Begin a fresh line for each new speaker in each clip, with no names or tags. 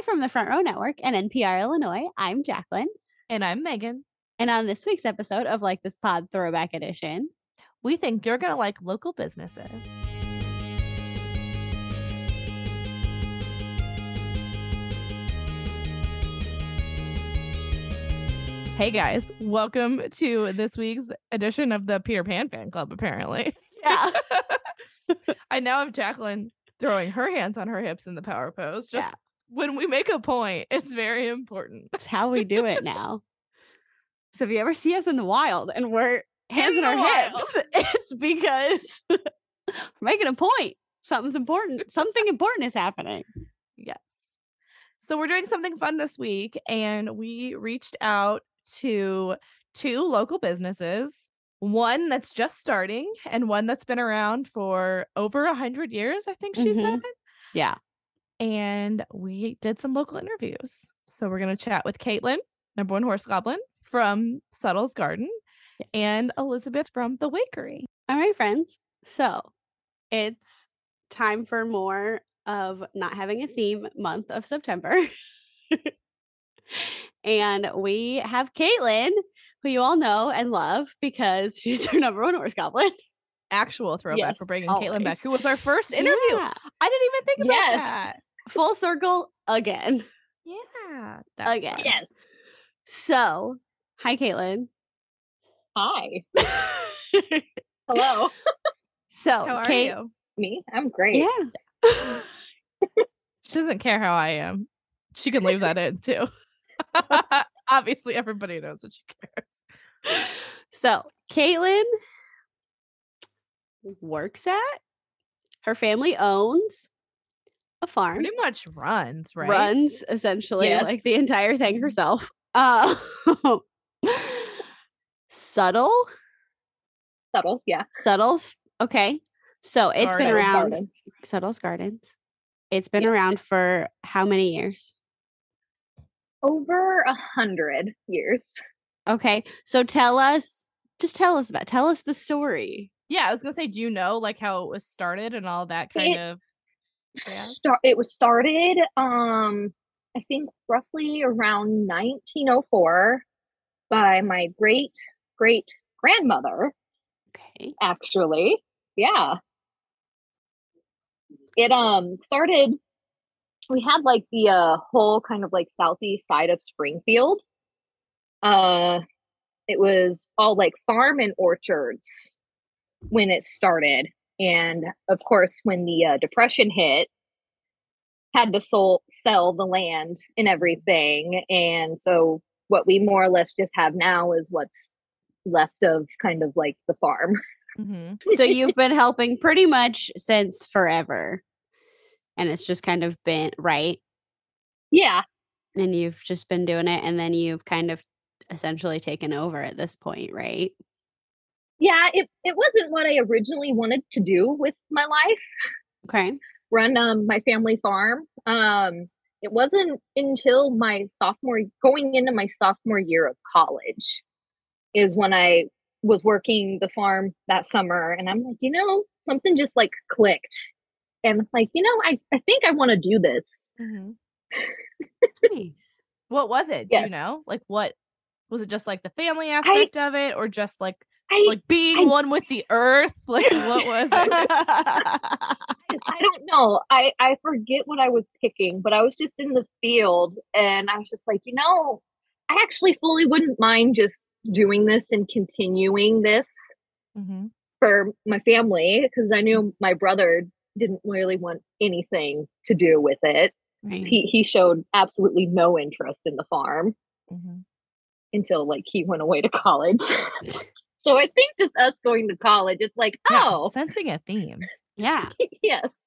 Hi from the Front Row Network and NPR Illinois. I'm Jacqueline.
And I'm Megan.
And on this week's episode of Like This Pod Throwback Edition,
we think you're going to like local businesses. Hey guys, welcome to this week's edition of the Peter Pan Fan Club, apparently.
Yeah.
I now have Jacqueline throwing her hands on her hips in the power pose. Just
Yeah.
When we make a point, it's very important.
That's how we do it now. so if you ever see us in the wild and we're hands
In the
our
wild.
hips, it's because we're making a point. Something's important. Something important is happening.
Yes. So we're doing something fun this week, and we reached out to two local businesses, one that's just starting and one that's been around for over a hundred years, I think she
Mhm.
said.
Yeah.
And we did some local interviews. So we're gonna chat with Caitlin, number one horse goblin from Suttle's Garden, and Elizabeth from the Wakery.
All right, friends. So it's time for more of not having a theme month of September. and we have Caitlin, who you all know and love because she's our number one horse goblin.
Actual throwback
Yes,
for bringing Caitlin back, who was our first interview.
Yeah.
I didn't even think about
Yes.
that.
Full circle again.
Yeah. That's
Again.
fun.
Yes.
So, hi, Caitlin.
Hi. Hello.
so,
How are
Kate,
you?
Me? I'm great.
Yeah.
She doesn't care how I am. She can leave that in too. Obviously, everybody knows that she cares.
So, Caitlin works at, her family owns a farm,
Pretty much runs, right?
runs essentially
Yes.
like the entire thing herself. Uh, subtle,
Settles, yeah.
subtles. Okay. So, it's been around,
Garden.
Subtle's Gardens. It's been around for how many years?
Over a hundred years.
Okay. So, tell us, just tell us about, tell us the story.
Yeah, I was gonna say, do you know like how it was started and all that kind
It-
of? Yeah.
Start, it was started, um, I think roughly around 1904 by my great great grandmother,
Okay.
actually. Yeah. It um started we had like the uh whole kind of like southeast side of Springfield. Uh it was all like farm and orchards when it started. And of course when the uh, depression hit had to sol- sell the land and everything and so what we more or less just have now is what's left of kind of like the farm.
mm-hmm.
so you've been helping pretty much since forever and it's just kind of been right
Yeah,
and you've just been doing it and then you've kind of essentially taken over at this point right
yeah it, it wasn't what i originally wanted to do with my life
okay
run um, my family farm um it wasn't until my sophomore going into my sophomore year of college is when i was working the farm that summer and i'm like you know something just like clicked and like you know i, I think i want to do this
hmm
nice
What was it? Do
Yeah.
you know? Like, what was it? Just like the family aspect of it, or just like
i
like being
I-
one with the earth? Like, what was it?
I don't know. I I forget what I was picking, but I was just in the field and I was just like, you know, I actually fully wouldn't mind just doing this and continuing this
hmm
for my family because I knew my brother didn't really want anything to do with it.
right.
He he showed absolutely no interest in the farm
hmm
until like he went away to college. so I think just us going to college, it's like,
Yeah,
oh,
sensing a theme.
yeah
yes.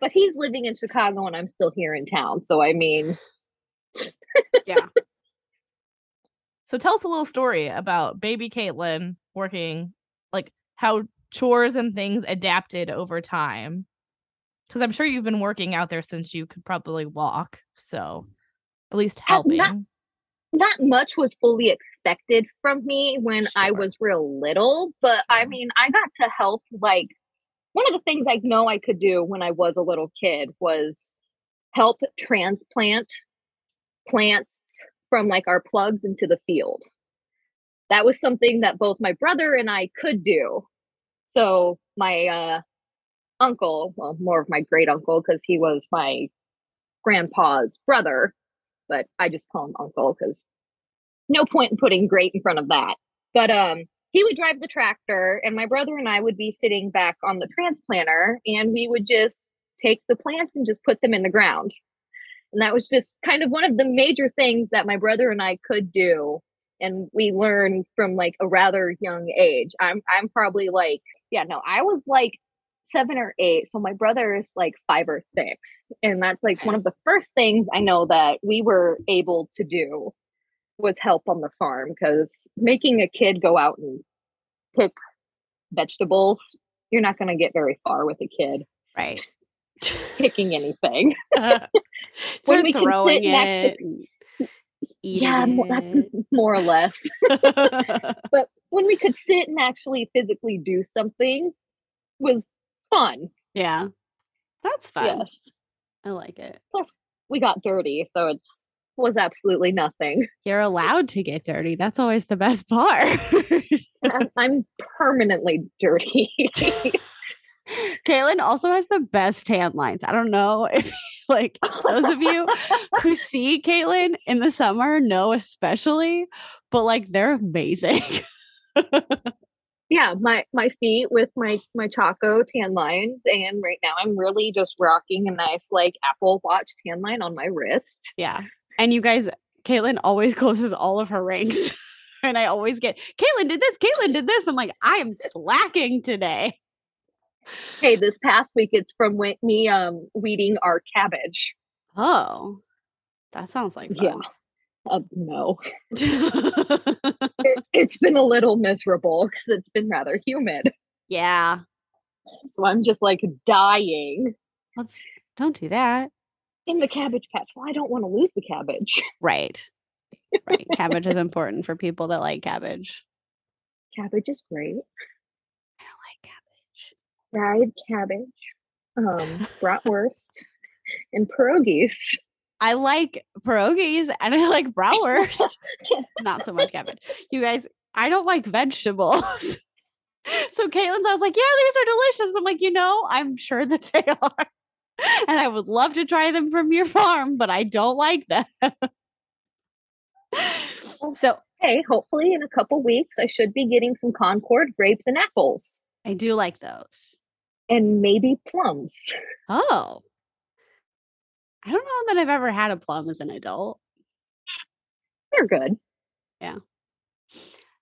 But he's living in Chicago and I'm still here in town. So I mean,
yeah
So tell us a little story about baby Caitlin working, like how chores and things adapted over time. Because I'm sure you've been working out there since you could probably walk. So at least
Uh, not-
helping.
Not much was fully expected from me when I was real little, but I
Mhm.
mean, I got to help like one of the things I know I could do when I was a little kid was help transplant plants from like our plugs into the field. That was something that both my brother and I could do. So my uh, uncle, well, more of my great uncle, because he was my grandpa's brother, but I just call him uncle because no point in putting great in front of that. But um, he would drive the tractor, and my brother and I would be sitting back on the transplanter, and we would just take the plants and just put them in the ground. And that was just kind of one of the major things that my brother and I could do. And we learned from like a rather young age. I'm I'm probably like, yeah, no, I was like seven or eight. So my brother is like five or six. And that's like one of the first things I know that we were able to do was help on the farm because making a kid go out and pick vegetables, you're not going to get very far with a kid
Right.
picking anything.
When
When we can sit and actually-
eating
yeah, that's more or less. but when we could sit and actually physically do something was fun.
yeah. That's fun.
Yes.
I like it.
Plus, we got dirty, so it's was absolutely nothing.
You're allowed to get dirty. That's always the best part.
I'm, I'm permanently dirty.
Caitlin also has the best tan lines. I don't know if like those of you who see Caitlin in the summer know especially, but like they're amazing.
Yeah, my my feet with my my Chaco tan lines, and right now I'm really just rocking a nice like Apple Watch tan line on my wrist.
yeah. And you guys, Caitlin always closes all of her rings. and I always get, Caitlin did this, Caitlin did this. I'm like, I am slacking today.
Hey, this past week it's from me um weeding our cabbage.
Oh, that sounds like
Yeah. Uh, no, it, it's been a little miserable because it's been rather humid.
yeah.
So I'm just like dying
Let's don't do that.
in the cabbage patch. Well, I don't want to lose the cabbage.
Right. Right. cabbage is important for people that like cabbage.
Cabbage is great.
I don't like cabbage.
Fried cabbage, um, bratwurst, and pierogies.
I like pierogies and I like bratwurst. Not so much cabbage. You guys, I don't like vegetables. so Caitlin's, I was like, yeah, these are delicious. I'm like, you know, I'm sure that they are. And I would love to try them from your farm, but I don't like them. so
Hey, hopefully in a couple weeks I should be getting some Concord grapes and apples,
I do like those.
and maybe plums.
Oh. I don't know that I've ever had a plum as an adult.
They're good. Yeah.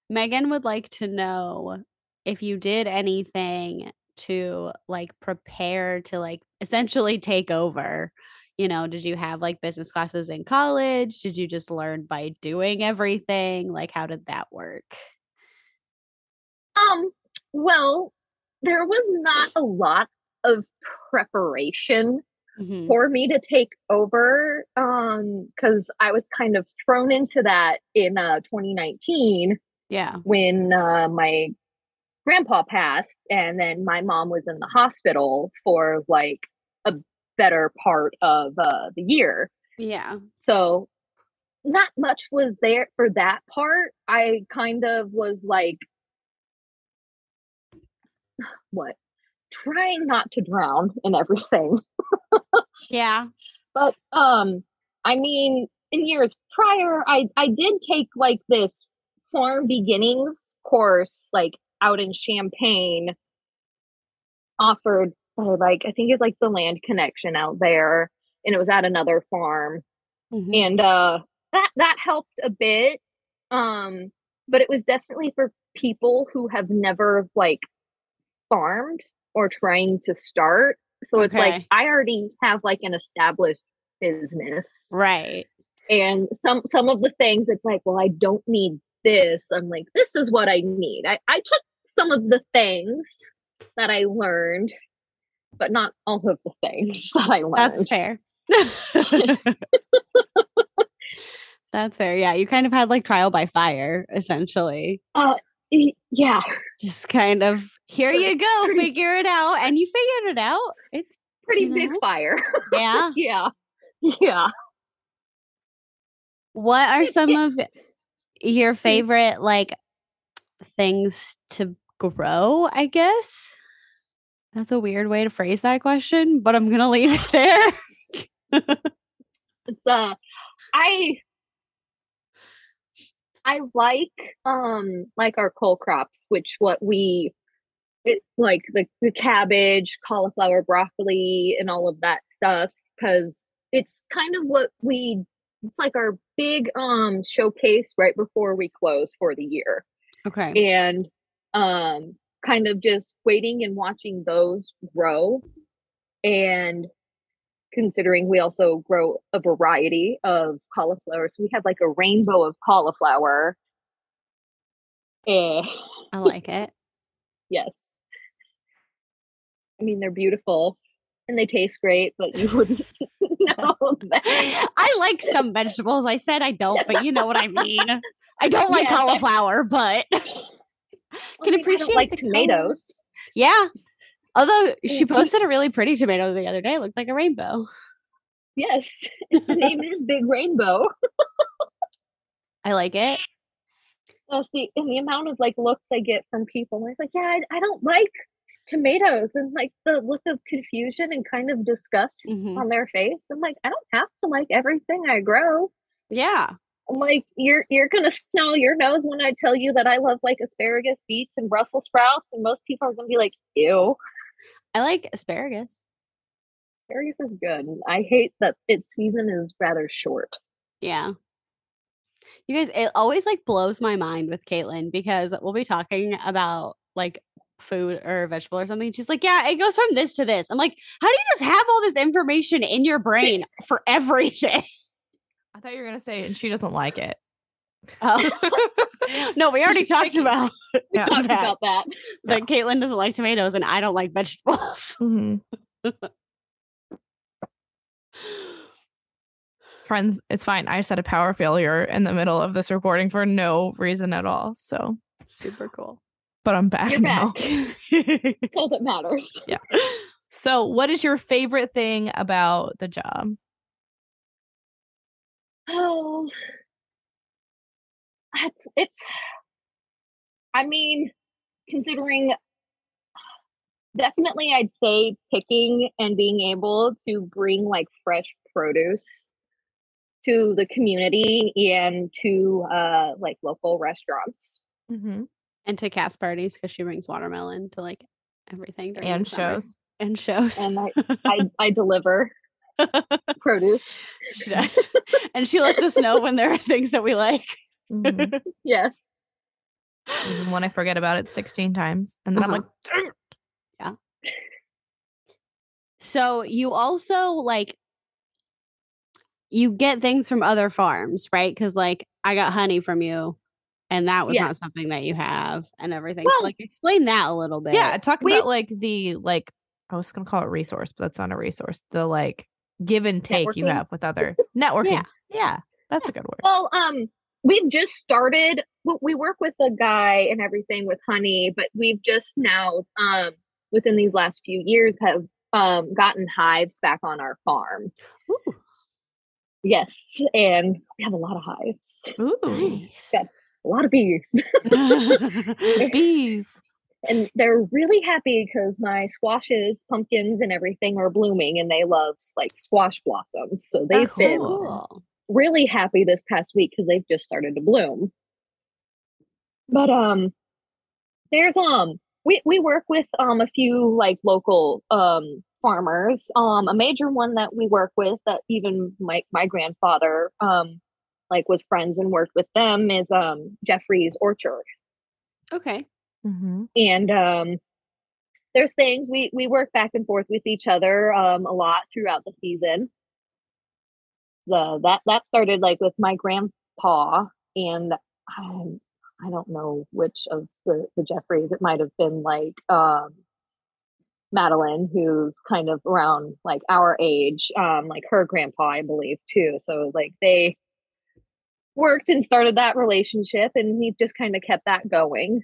Megan would like to know if you did anything to like prepare to like essentially take over. You know, did you have like business classes in college? Did you just learn by doing everything? Like, how did that work?
Um, well, there was not a lot of preparation
Mhm.
for me to take over um because I was kind of thrown into that in uh 2019
Yeah.
when uh, my grandpa passed and then my mom was in the hospital for like a better part of uh, the year
Yeah.
so not much was there for that part i kind of was like what trying not to drown in everything
Yeah.
but um i mean in years prior i i did take like this farm beginnings course like out in Champaign offered by like i think it's like the land connection out there and it was at another farm
Mhm.
and uh that that helped a bit um but it was definitely for people who have never like farmed or trying to start so it's like i already have like an established business
Right.
and some some of the things it's like well i don't need this i'm like this is what i need i, I took some of the things that i learned but not all of the things that i learned
That's fair. That's fair. Yeah. You kind of had like trial by fire, essentially.
Y- yeah
Just kind of here you go, figure it out. And you figured it out. It's
pretty
You
big fire
yeah.
yeah Yeah.
What are some of your favorite like things to grow, I guess? That's a weird way to phrase that question, but I'm going to leave it there.
It's uh I I like um like our cole crops, which what we it like the, the cabbage, cauliflower, broccoli, and all of that stuff, because it's kind of what we it's like our big um showcase right before we close for the year.
okay.
And um kind of just waiting and watching those grow and considering we also grow a variety of cauliflower. So we have like a rainbow of cauliflower. Eh,
I like it.
yes. I mean, they're beautiful and they taste great, but you wouldn't know that.
I like some vegetables. I said I don't, but you know what I mean. I don't like
Yes, I-
cauliflower, but
I
can
I
appreciate
don't like tomatoes.
yeah. Although she posted a really pretty tomato the other day, it looked like a rainbow.
Yes. the name is Big Rainbow.
I like it.
That's see, and the amount of like looks I get from people. and It's like, yeah, I, I don't like tomatoes, and like the look of confusion and kind of disgust
Mhm.
on their face. I'm like, I don't have to like everything I grow.
Yeah.
I'm like, you're you're gonna snarl your nose when I tell you that I love like asparagus, beets, and Brussels sprouts, and most people are gonna be like, ew,
I like asparagus.
asparagus is good. I hate that its season is rather short.
Yeah. You guys, it always like blows my mind with Caitlin because we'll be talking about like food or vegetable or something. She's like, Yeah, it goes from this to this. I'm like, How do you just have all this information in your brain for everything?
I thought you were gonna say, and she doesn't like it.
Oh. no, we already
She's
talked
picky.
about
We
Yeah.
talked
that.
about that.
that Caitlin doesn't like tomatoes and I don't like vegetables.
Mhm. Friends, it's fine. I just had a power failure in the middle of this recording for no reason at all. So,
Super cool.
but I'm back
You're
now.
back. That's all that matters. Yeah.
So, what is your favorite thing about the job?
Oh, it's it's. I mean, considering definitely, I'd say picking and being able to bring like fresh produce to the community and to uh like local restaurants.
Mm-hmm.
and to cast parties because she brings watermelon to like everything during
And shows.
and shows.
And I I, I deliver produce.
she does, and she lets us know when there are things that we like.
Mhm.
Yes.
Even when I forget about it 16 times. And then I'm
Uh-huh.
like, "Dang it."
So you also like you get things from other farms, right? Because like I got honey from you, and that was
Yes.
not something that you have, and everything.
Well-
so like explain that a little bit.
yeah, talk
We-
about like the, like, I was going to call it resource, but that's not a resource. The like give and take you have with other networking. Yeah. That's a good word.
Well, um, we've just started. We work with a guy and everything with honey, but we've just now, um, within these last few years, have um gotten hives back on our farm.
Ooh,
Yes, and we have a lot of hives,
Ooh.
nice.
Yeah. a lot of bees,
Bees.
and they're really happy because my squashes, pumpkins, and everything are blooming, and they love like squash blossoms. So they've
That's
been
cool.
Really happy this past week because they've just started to bloom. But um there's um we we work with um a few like local um farmers. Um a major one that we work with that even my my grandfather um like was friends and worked with them is um Jefferies Orchard.
Okay.
Mm-hmm.
And um there's things we we work back and forth with each other um a lot throughout the season. That that started like with my grandpa and um, I don't know which of the the Jefferies it might have been like um Madeline who's kind of around like our age um like her grandpa I believe too so like they worked and started that relationship and he just kind of kept that going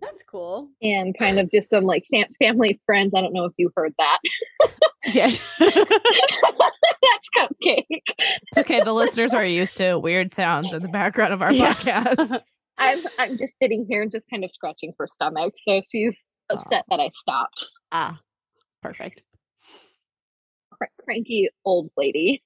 That's cool.
and kind of just some like fam- family friends. I don't know if you heard that.
Yes.
That's cupcake.
It's okay. The listeners are used to weird sounds in the background of our
Yeah.
podcast.
I'm I'm just sitting here and just kind of scratching her stomach. So she's upset that I stopped.
ah, perfect.
Cr- cranky old lady.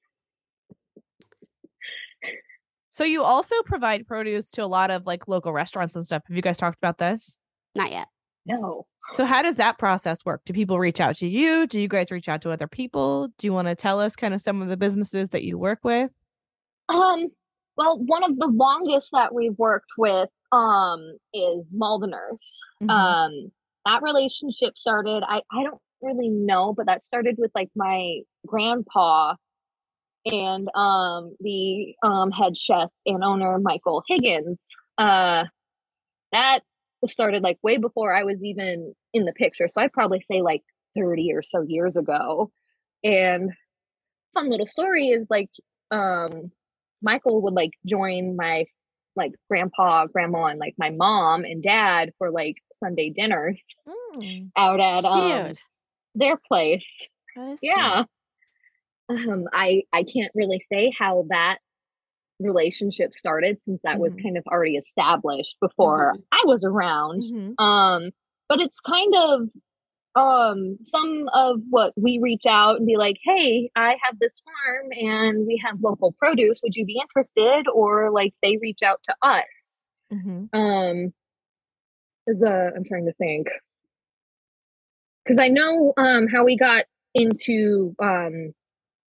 So you also provide produce to a lot of like local restaurants and stuff. Have you guys talked about this?
Not yet.
No.
So how does that process work? Do people reach out to you? Do you guys reach out to other people? Do you want to tell us kind of some of the businesses that you work with?
Um, well, one of the longest that we've worked with um is Maldaner's.
Mhm.
Um that relationship started I I don't really know, but that started with like my grandpa and um the um head chef and owner Michael Higgins. Uh that started like way before I was even in the picture. So I'd probably say like 30 or so years ago. And fun little story is like um Michael would like join my like grandpa, grandma, and like my mom and dad for like Sunday dinners
Mm,
out at um their place.
that is cute.
Yeah. Um I I can't really say how that relationship started since that was
Mhm.
kind of already established before I was around.
Mhm.
Um but it's kind of um some of what we reach out and be like hey i have this farm and we have local produce would you be interested or like they reach out to us
Mhm.
um is uh i'm trying to think because i know um how we got into um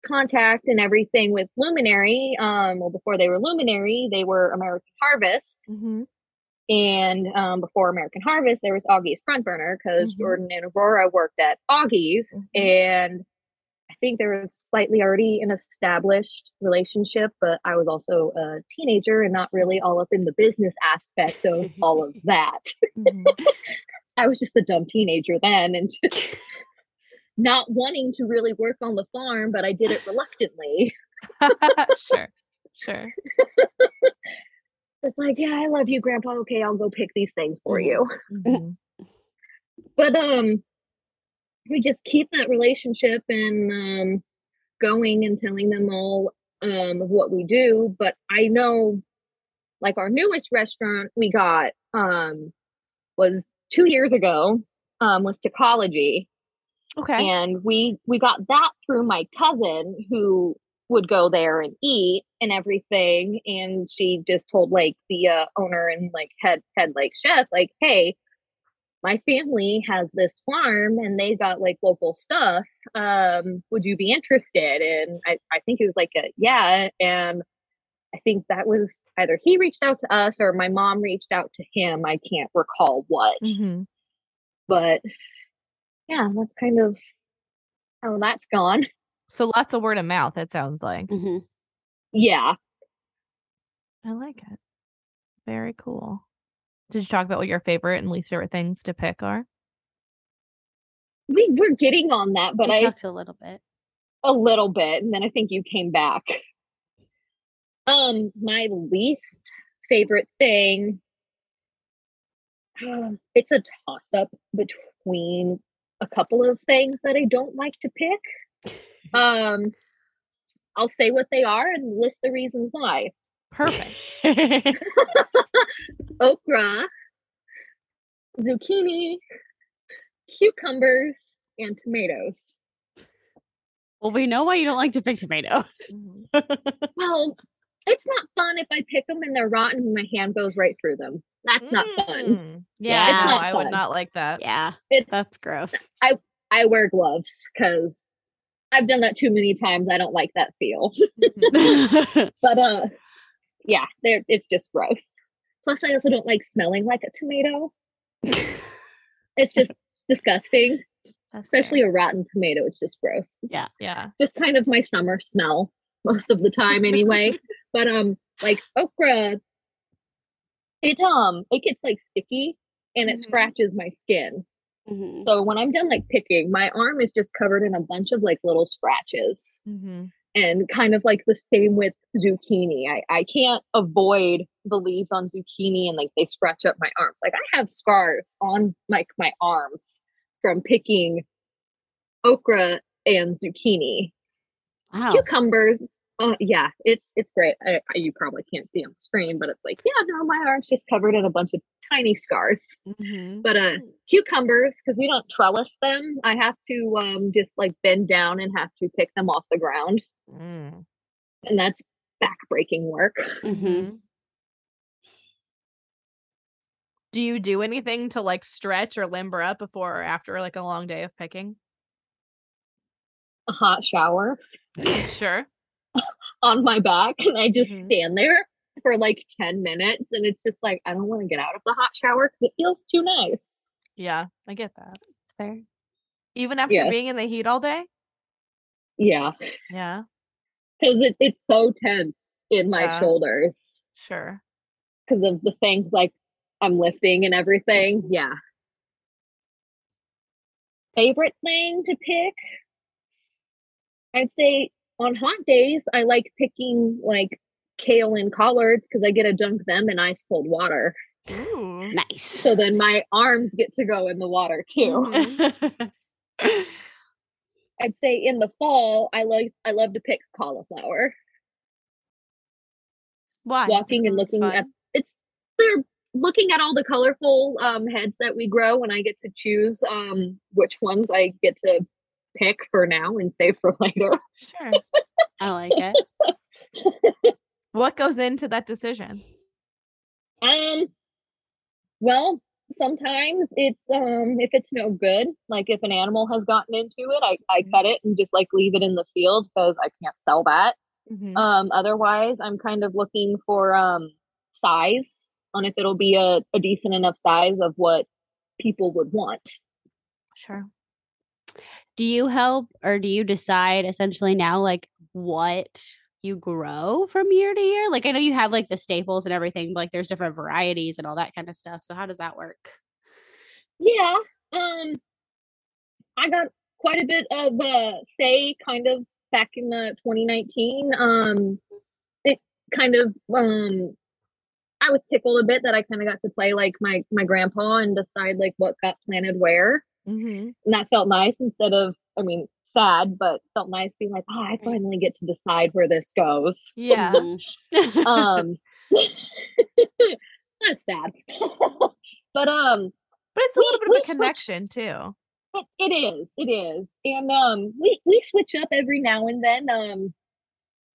contact and everything with luminary um well before they were luminary they were american harvest
Mhm.
and um, before American Harvest, there was Augie's Front Burner because
Mhm.
Jordan and Aurora worked at Augie's,
Mhm.
and I think there was slightly already an established relationship, but I was also a teenager and not really all up in the business aspect of all of that.
Mhm.
I was just a dumb teenager then and just not wanting to really work on the farm, but I did it reluctantly.
sure. Sure.
It's like, yeah, I love you, Grandpa. Okay, I'll go pick these things for
Mhm.
you.
Mhm.
but um we just keep that relationship and um going and telling them all um of what we do but i know like our newest restaurant we got um was two years ago um was Tecology.
Okay.
and we we got that through my cousin who would go there and eat and everything and she just told like the uh, owner and like head head like chef like hey my family has this farm and they got like local stuff um would you be interested and i i think it was like a yeah and i think that was either he reached out to us or my mom reached out to him i can't recall what
Mhm.
but yeah that's kind of how that's gone
So lots of word of mouth, it sounds like.
hmm
yeah
I like it. Very cool. Did you talk about what your favorite and least favorite things to pick are?
we we're getting on that but
we
i
talked a little bit.
a little bit and then i think you came back um my least favorite thing Um it's a toss up between a couple of things that i don't like to pick um i'll say what they are and list the reasons why
Perfect.
okra zucchini cucumbers and tomatoes
well, we know why you don't like to pick tomatoes.
well it's not fun if i pick them and they're rotten and my hand goes right through them that's not fun
Mm. Yeah,
It's
no,
not
I would not like that.
yeah,
It's-
that's gross.
I I wear gloves because I've done that too many times. I don't like that feel.
Mhm.
But uh yeah, there it's just gross. Plus I also don't like smelling like a tomato. It's just disgusting.
That's
Especially
fair.
a rotten tomato. It's just gross.
Yeah, yeah.
Just kind of my summer smell most of the time anyway. But um like okra it um it gets like sticky and it
Mhm.
scratches my skin.
Mhm.
So when I'm done like picking, my arm is just covered in a bunch of like little scratches.
hmm
and kind of like the same with zucchini. I, I can't avoid the leaves on zucchini and like they scratch up my arms. Like I have scars on like my arms from picking okra and zucchini.
Wow.
Cucumbers, uh, yeah, it's it's great. I, I- you probably can't see on the screen, but it's like, yeah, no, my arm's just covered in a bunch of tiny scars.
Mhm.
But uh, cucumbers, because we don't trellis them, I have to um just like bend down and have to pick them off the ground,
Mm.
and that's backbreaking work.
Mhm.
Do you do anything to like stretch or limber up before or after like a long day of picking?
A hot shower
Sure.
On my back, and I just
Mhm.
stand there for like ten minutes, and it's just like I don't want to get out of the hot shower because it feels too nice.
Yeah, I get that.
It's fair.
Even after
Yes.
being in the heat all day?
Yeah,
Yeah,
because it, it's so tense in my
Yeah.
shoulders
sure.
because of the things like I'm lifting and everything. Yeah. Favorite thing to pick? I'd say on hot days, I like picking like kale and collards because I get to dunk them in ice cold water.
Ooh.
Nice.
So then my arms get to go in the water too.
Mhm.
I'd say in the fall, I like I love to pick cauliflower.
Why?
Walking and
it's
looking at it's they're looking at all the colorful um, heads that we grow, and I get to choose um, which ones I get to pick for now and save for later.
Sure.
I like it.
What goes into that decision?
Um, well, sometimes it's um if it's no good, like if an animal has gotten into it, I I cut it and just like leave it in the field because I can't sell that.
Mhm.
Um, otherwise, I'm kind of looking for um size on if it'll be a, a decent enough size of what people would want.
Sure.
Do you help or do you decide essentially now like what you grow from year to year? Like I know you have like the staples and everything, but like there's different varieties and all that kind of stuff. So how does that work?
Yeah. Um I got quite a bit of uh say kind of back in the 2019. Um it kind of um I was tickled a bit that I kind of got to play like my my grandpa and decide like what got planted where.
Mm-hmm.
And that felt nice instead of I mean sad, but felt nice being like, oh, I finally get to decide where this goes.
Yeah.
Mhm.
Um that's sad. but um
But it's a
we-
little bit of a
switched-
connection too.
It, it is. It is. And um we we switch up every now and then um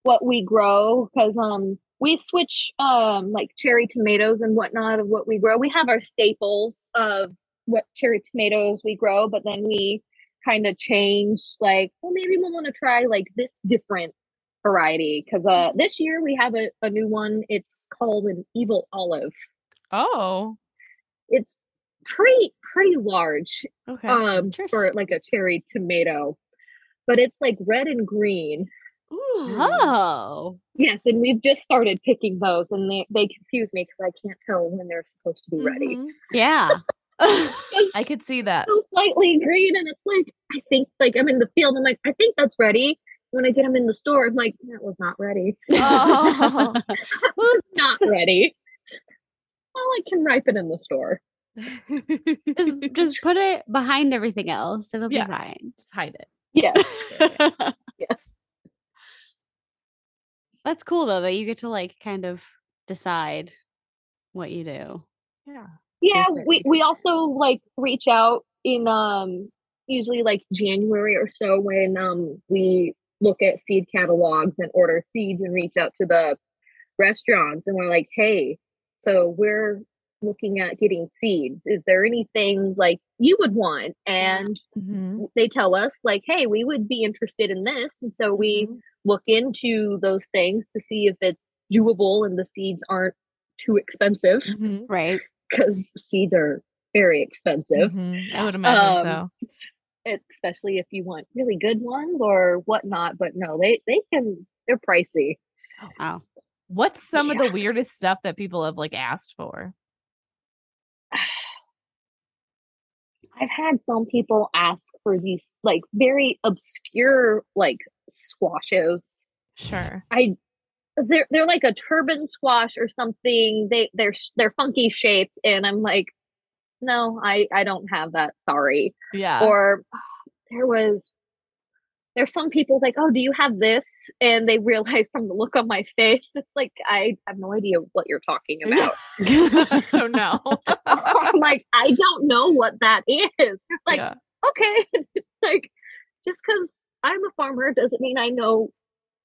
what we grow because um we switch um like cherry tomatoes and whatnot of what we grow. We have our staples of what cherry tomatoes we grow, but then we kind of change like, well maybe we'll want to try like this different variety because uh this year we have a, a new one. It's called an evil olive.
Oh.
It's pretty pretty large
Okay.
um for like a cherry tomato but it's like red and green
Ooh.
oh.
yes and we've just started picking those and they, they confuse me because i can't tell when they're supposed to be ready
Mhm.
Yeah.
I could see that.
so slightly green and it's like i think like i'm in the field i'm like i think that's ready when i get them in the store i'm like that was not ready
Oh.
not ready well i can ripen in the store
just just put it behind everything else. It'll
Yeah.
be fine.
Just hide it.
yeah Yes.
That's cool though that you get to like kind of decide what you do.
Yeah.
Yeah we we also like reach out in um usually like january or so when um we look at seed catalogs and order seeds and reach out to the restaurants and we're like hey so we're looking at getting seeds is there anything like you would want and
Mm-hmm.
they tell us like hey we would be interested in this and so we
Mhm.
look into those things to see if it's doable and the seeds aren't too expensive
Mhm.
Right.
Because seeds are very expensive,
Mhm. I would imagine
Um,
so.
especially if you want really good ones or whatnot. But no, they they can they're pricey.
Wow.
What's some of the weirdest stuff that people have like asked for?
I've had some people ask for these like very obscure like squashes.
Sure.
I they're they're like a turban squash or something. They they're they're funky shaped, and I'm like, no, I I don't have that. Sorry.
Yeah.
or there was there's some people's like, oh, do you have this? And they realize from the look on my face, it's like I have no idea what you're talking about.
so no.
I'm like, I don't know what that is. Like,
Yeah.
okay, it's like just because I'm a farmer doesn't mean I know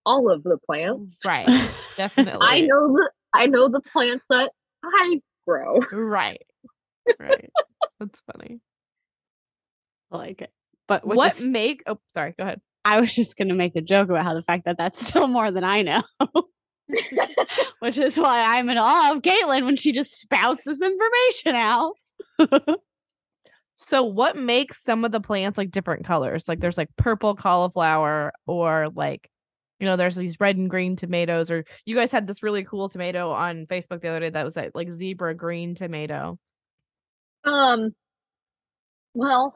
all of the plants.
Right. Definitely.
I know the I know the plants that I grow.
Right. Right. That's funny.
I like it. But what
what
is-
make oh sorry, go ahead.
I was just going to make a joke about how the fact that that's still more than I know, which is why I'm in awe of Caitlin when she just spouts this information out.
So what makes some of the plants like different colors? Like there's like purple cauliflower or like you know there's these red and green tomatoes or you guys had this really cool tomato on Facebook the other day that was that like zebra green tomato.
Um well,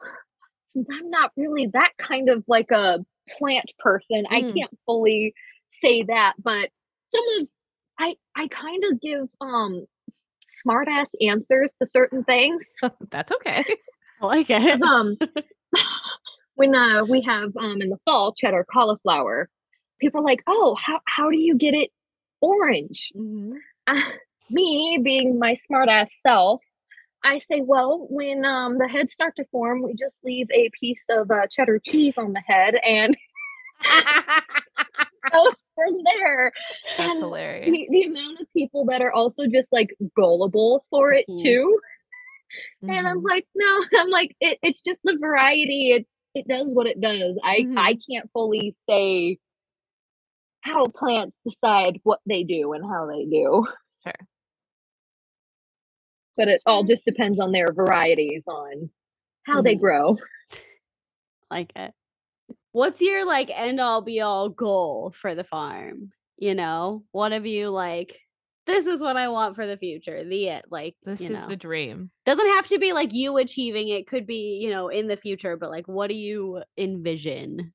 since I'm not really that kind of like a plant person, I
Mm.
can't fully say that, but some of I I kind of give um smart ass answers to certain things.
That's okay.
I like it.
'Cause, um when uh we have um in the fall cheddar cauliflower, people are like, "Oh, how how do you get it orange?" uh, me being my smart ass self, I say, well, when um, the heads start to form, we just leave a piece of uh, cheddar cheese on the head and goes from there.
That's
And
hilarious.
The, the amount of people that are also just like gullible for it
Mhm.
too. And I'm
Mhm.
like, no, I'm like, it, it's just the variety. It it does what it does. I
Mhm.
I can't fully say how plants decide what they do and how they do.
Sure.
But it all just depends on their varieties on how they
Mhm.
grow.
like it. What's your like end all be all goal for the farm? You know, what have you like? This is what I want for the future. The it, like
This
you
is
know.
the dream.
doesn't have to be like you achieving it. Could be you know in the future, but like what do you envision?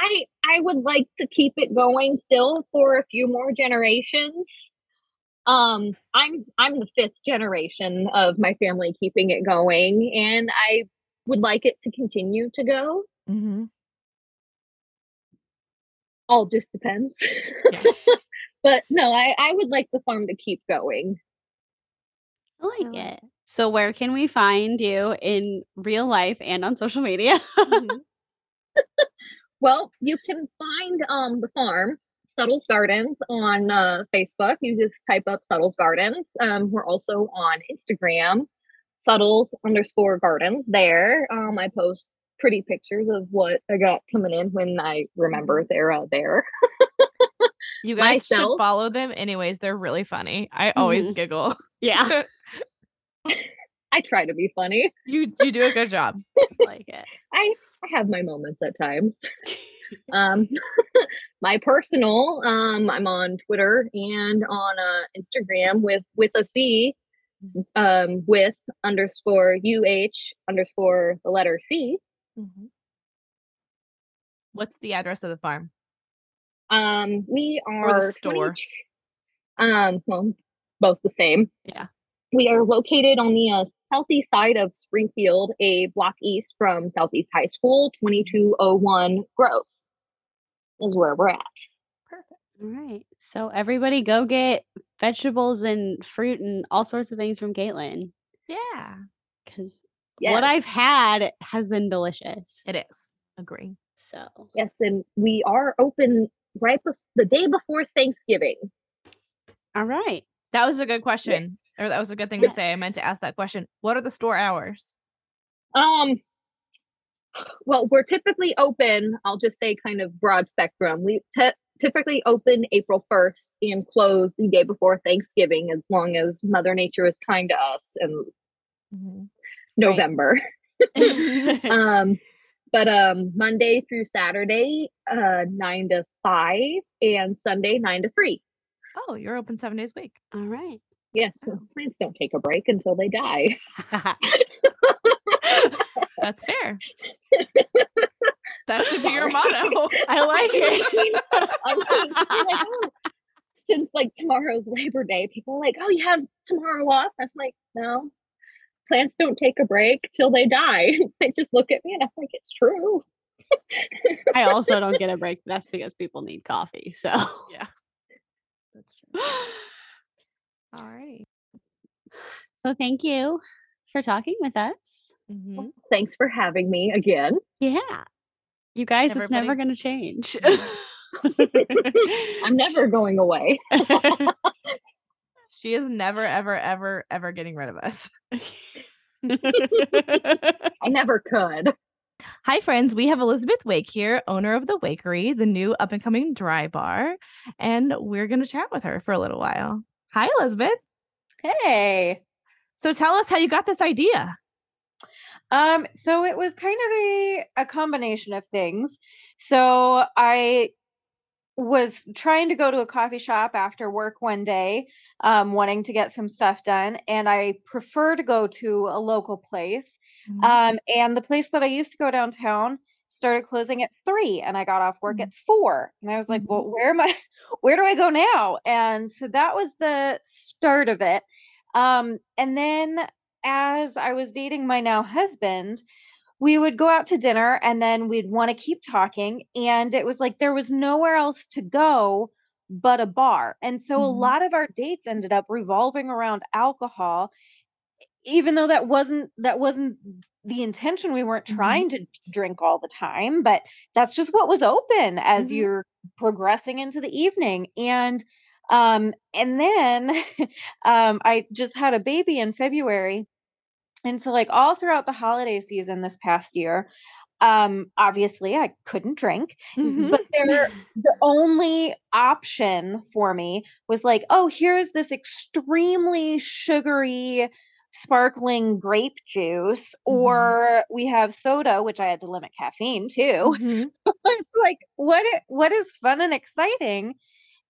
I I would like to keep it going still for a few more generations. Um, I'm I'm the fifth generation of my family keeping it going, and I would like it to continue to go.
Mm-hmm.
All just depends.
Yeah.
but no, I I would like the farm to keep going.
I like
Yeah.
it. So where can we find you in real life and on social media?
Mm-hmm.
Well, you can find um the farm, Suttles Gardens, on uh, Facebook. You just type up Suttles Gardens. Um, we're also on Instagram, Suttles underscore Gardens. There, um, I post pretty pictures of what I got coming in when I remember they're out there.
You guys should follow them anyways. They're really funny. I always
Mhm.
giggle.
yeah,
I try to be funny.
You you do a good job.
like it.
I I have my moments at times. um my personal um i'm on twitter and on uh instagram with with a c um with underscore uh underscore the letter c
Mm-hmm. What's the address of the farm?
um we
the
are
store.
22 um well both the same
Yeah.
We are located on the uh, southeast side of springfield a block east from southeast high school 2201 grove is where we're at Perfect.
All right. So everybody go get vegetables and fruit and all sorts of things from Caitlin
Yeah.
because
yes.
what I've had has been delicious.
It is. Agree.
So
Yes, and we are open right bef- the day before Thanksgiving.
all right.
That was a good question. Or that was a good thing to say. I meant to ask that question. What are the store hours?
Um, well, we're typically open. I'll just say kind of broad spectrum. We t- typically open April first and close the day before Thanksgiving, as long as Mother Nature is kind to us in
Mm-hmm.
November. um, but um, Monday through Saturday, uh, nine to five, and Sunday nine to three.
Oh, you're open seven days a week.
all right.
Yeah, so plants don't take a break until they die.
That's fair. that should be your motto.
I like it.
I mean, like, oh, since like tomorrow's Labor Day, people are like, oh, you have tomorrow off. I'm like, no, plants don't take a break till they die. they just look at me and I'm like, it's true.
I also don't get a break. That's because people need coffee. So
Yeah. That's true. All right.
so thank you for talking with us.
Mm-hmm.
Thanks for having me again.
Yeah. You guys, it's never gonna change.
I'm never going away.
She is never, ever, ever, ever getting rid of us.
I never could.
Hi, friends. We have Elizabeth Wake here, owner of the Wakery, the new up and coming dry bar, and we're going to chat with her for a little while. Hi, Elizabeth.
Hey.
So tell us how you got this idea.
Um, so it was kind of a a combination of things. So I was trying to go to a coffee shop after work one day, um, wanting to get some stuff done, and I prefer to go to a local place.
Mm-hmm.
Um, and the place that I used to go downtown started closing at three, and I got off work
Mhm.
at four. And I was like,
Mhm.
"Well, where am I? Where do I go now?" And so that was the start of it. Um, and then as I was dating my now husband, we would go out to dinner, and then we'd want to keep talking. And it was like there was nowhere else to go but a bar. And so a
Mhm.
lot of our dates ended up revolving around alcohol even though that wasn't that wasn't the intention we weren't
Mhm.
trying to drink all the time but that's just what was open as
Mhm.
you're progressing into the evening and um and then um i just had a baby in february and so like all throughout the holiday season this past year um obviously i couldn't drink
Mhm.
but there the only option for me was like oh here's this extremely sugary sparkling grape juice or we have soda which i had to limit caffeine too
Mhm.
like what what is fun and exciting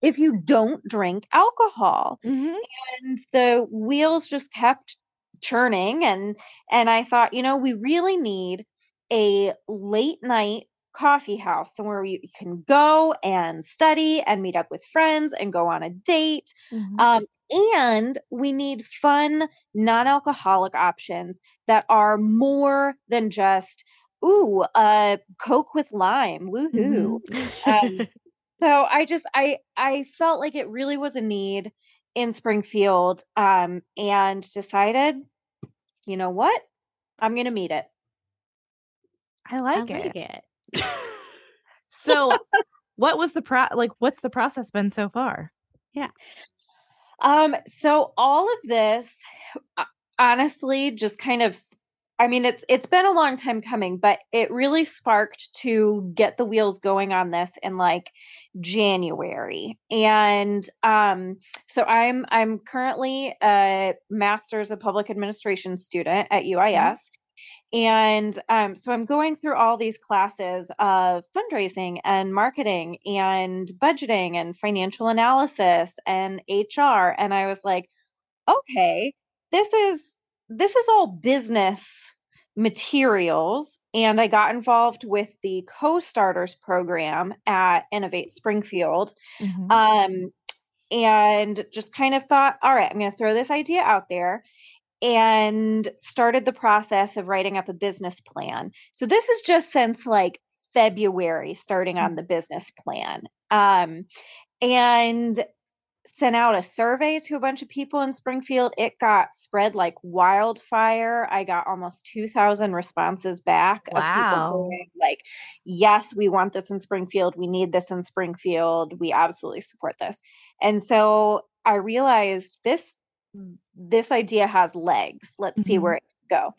if you don't drink alcohol
Mhm.
and the wheels just kept churning and and i thought you know we really need a late night coffee house somewhere you can go and study and meet up with friends and go on a date
Mhm.
um, and we need fun non-alcoholic options that are more than just ooh uh coke with lime woohoo
Mhm.
um, so i just i i felt like it really was a need in springfield um and decided you know what i'm gonna meet it
I
I
like
like
it.
it.
So, what was the pro? Like, what's the process been so far? Yeah.
Um, so all of this, uh, honestly, just kind of, I mean, it's it's been a long time coming, but it really sparked to get the wheels going on this in like January. And um, so I'm I'm currently a master's of public administration student at UIS. And um, so I'm going through all these classes of fundraising and marketing and budgeting and financial analysis and HR. And I was like, okay, this is this is all business materials. And I got involved with the co-starters program at Innovate Springfield
Mhm.
um, and just kind of thought, all right, I'm going to throw this idea out there and started the process of writing up a business plan. So this is just since like February, starting on the business plan. Um, and sent out a survey to a bunch of people in Springfield. It got spread like wildfire. I got almost 2,000 responses back of
Wow.
people saying, like, yes, we want this in Springfield. We need this in Springfield. We absolutely support this. And so I realized this this idea has legs. Let's see
Mhm.
where it can go.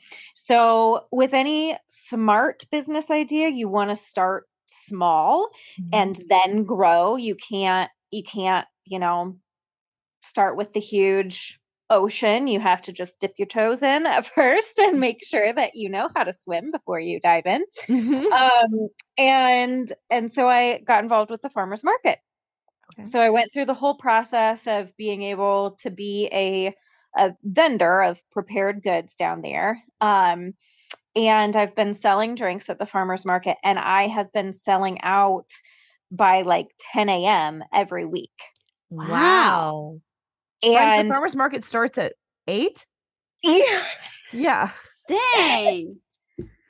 So with any smart business idea, you want to start small
Mhm.
and then grow you can't you can't you know start with the huge ocean you have to just dip your toes in at first and make sure that you know how to swim before you dive in
Mhm.
um and and so i got involved with the farmers market
Okay.
so i went through the whole process of being able to be a a vendor of prepared goods down there um and I've been selling drinks at the farmers market, and I have been selling out by like 10 a.m. every week.
Wow. Friends,
And
the farmers market starts at eight.
yes,
Yeah.
Dang.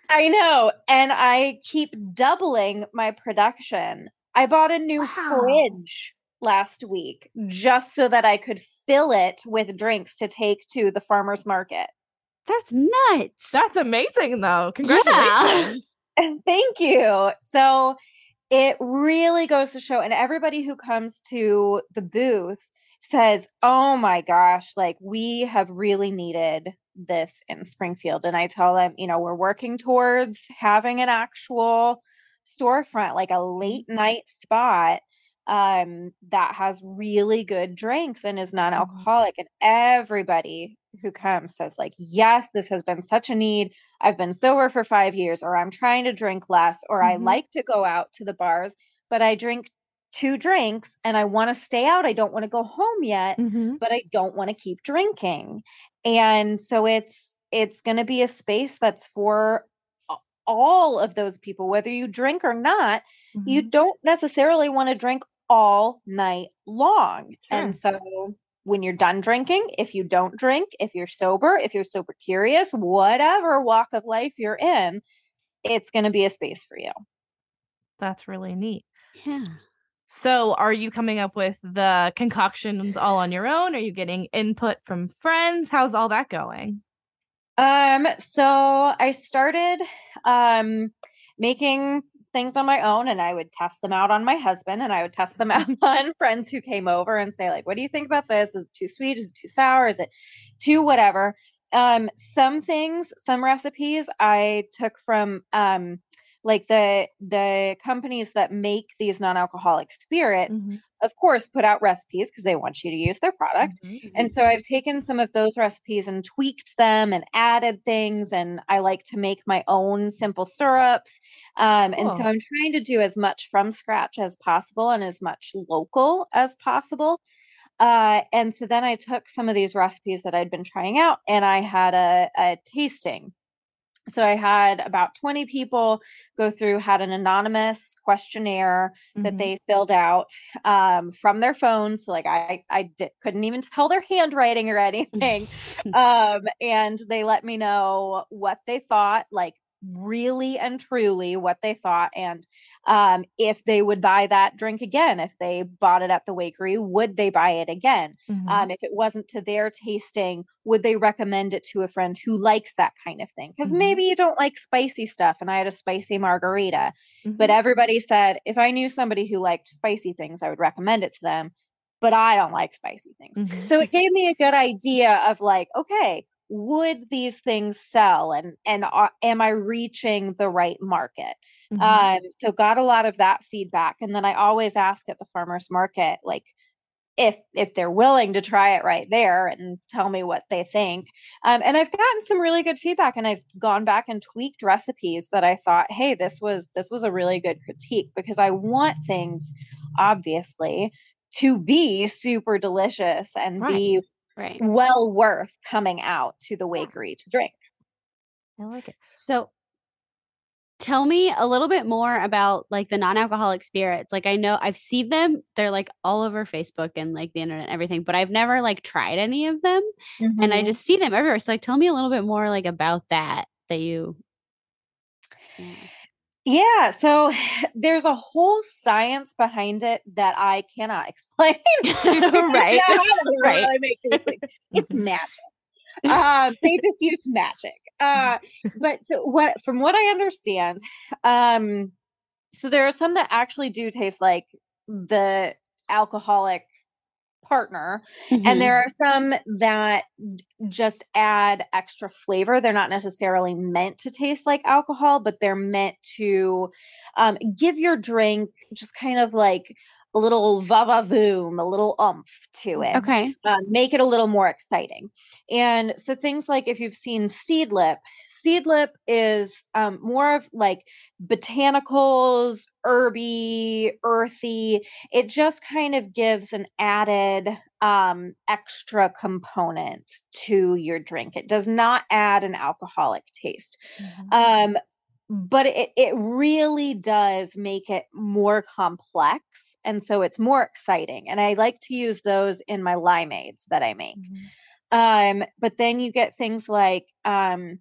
I know. And I keep doubling my production. I bought a new
Wow.
fridge last week just so that I could fill it with drinks to take to the farmer's market.
That's nuts.
That's amazing, though. Congratulations.
And Thank you. So it really goes to show, and everybody who comes to the booth says, Oh my gosh, like we have really needed this in Springfield. And I tell them, you know, we're working towards having an actual storefront, like a late night spot um that has really good drinks and is non-alcoholic and everybody who comes says like yes this has been such a need I've been sober for five years, or I'm trying to drink less, or I
Mhm.
like to go out to the bars, but I drink two drinks and I want to stay out. I don't want to go home yet,
Mhm.
but I don't want to keep drinking. And so it's it's going to be a space that's for all of those people whether you drink or not you
Mhm.
don't necessarily want to drink all night long. And so when you're done drinking, if you don't drink, if you're sober, if you're sober curious, whatever walk of life you're in, it's going to be a space for you.
That's really neat.
yeah.
So, are you coming up with the concoctions all on your own? Are you getting input from friends? How's all that going?
Um so I started um making things on my own and I would test them out on my husband and I would test them out on friends who came over and say like what do you think about this? Is it too sweet? Is it too sour? Is it too whatever? Um some things some recipes I took from um like the the companies that make these non-alcoholic spirits
Mhm.
of course put out recipes because they want you to use their product
Mhm.
and so I've taken some of those recipes and tweaked them and added things. And I like to make my own simple syrups. Um, And so I'm trying to do as much from scratch as possible and as much local as possible. Uh, and so then I took some of these recipes that I'd been trying out and I had a, a tasting. So I had about 20 people go through, had an anonymous questionnaire that
Mhm.
they filled out um, from their phones. So like I I di- couldn't even tell their handwriting or anything. um, and they let me know what they thought, like really and truly what they thought, and um, if they would buy that drink again. If they bought it at the Wakery, would they buy it again?
Mhm.
Um, if it wasn't to their tasting, would they recommend it to a friend who likes that kind of thing? Because
Mhm.
maybe you don't like spicy stuff, and I had a spicy margarita but
Mhm.
everybody said if I knew somebody who liked spicy things, I would recommend it to them. But I don't like spicy things.
Mhm.
So it gave me a good idea of like, okay, would these things sell and and are, am I reaching the right market?
Mhm.
Um, so got a lot of that feedback, and then I always ask at the farmers market, like if if they're willing to try it right there and tell me what they think. Um, and I've gotten some really good feedback, and I've gone back and tweaked recipes that I thought, hey, this was this was a really good critique because I want things, obviously, to be super delicious and
Right.
be
right.
well worth coming out to the wakery to drink.
I like it.
So tell me a little bit more about like the non-alcoholic spirits. Like I know I've seen them. They're like all over Facebook and like the internet and everything, but I've never like tried any of them. And I
Mhm.
just see them everywhere. So like tell me a little bit more like about that that you Yeah.
Yeah, so there's a whole science behind it that I cannot explain.
Right,
Yeah, I don't know
right.
how I make these. It's magic. Um, they just use magic. Uh, but what, from what I understand, um, so there are some that actually do taste like the alcoholic partner,
Mhm.
and there are some that just add extra flavor. They're not necessarily meant to taste like alcohol, but they're meant to um, give your drink just kind of like a little va va voom, a little umph to it.
Okay.
Uh, make it a little more exciting. And so things like if you've seen Seedlip, Seedlip is um, more of like botanicals, herby, earthy. It just kind of gives an added um, extra component to your drink. It does not add an alcoholic taste.
Mhm.
Um, but it, it really does make it more complex. And so it's more exciting. And I like to use those in my limeades that I make.
Mhm.
Um, but then you get things like um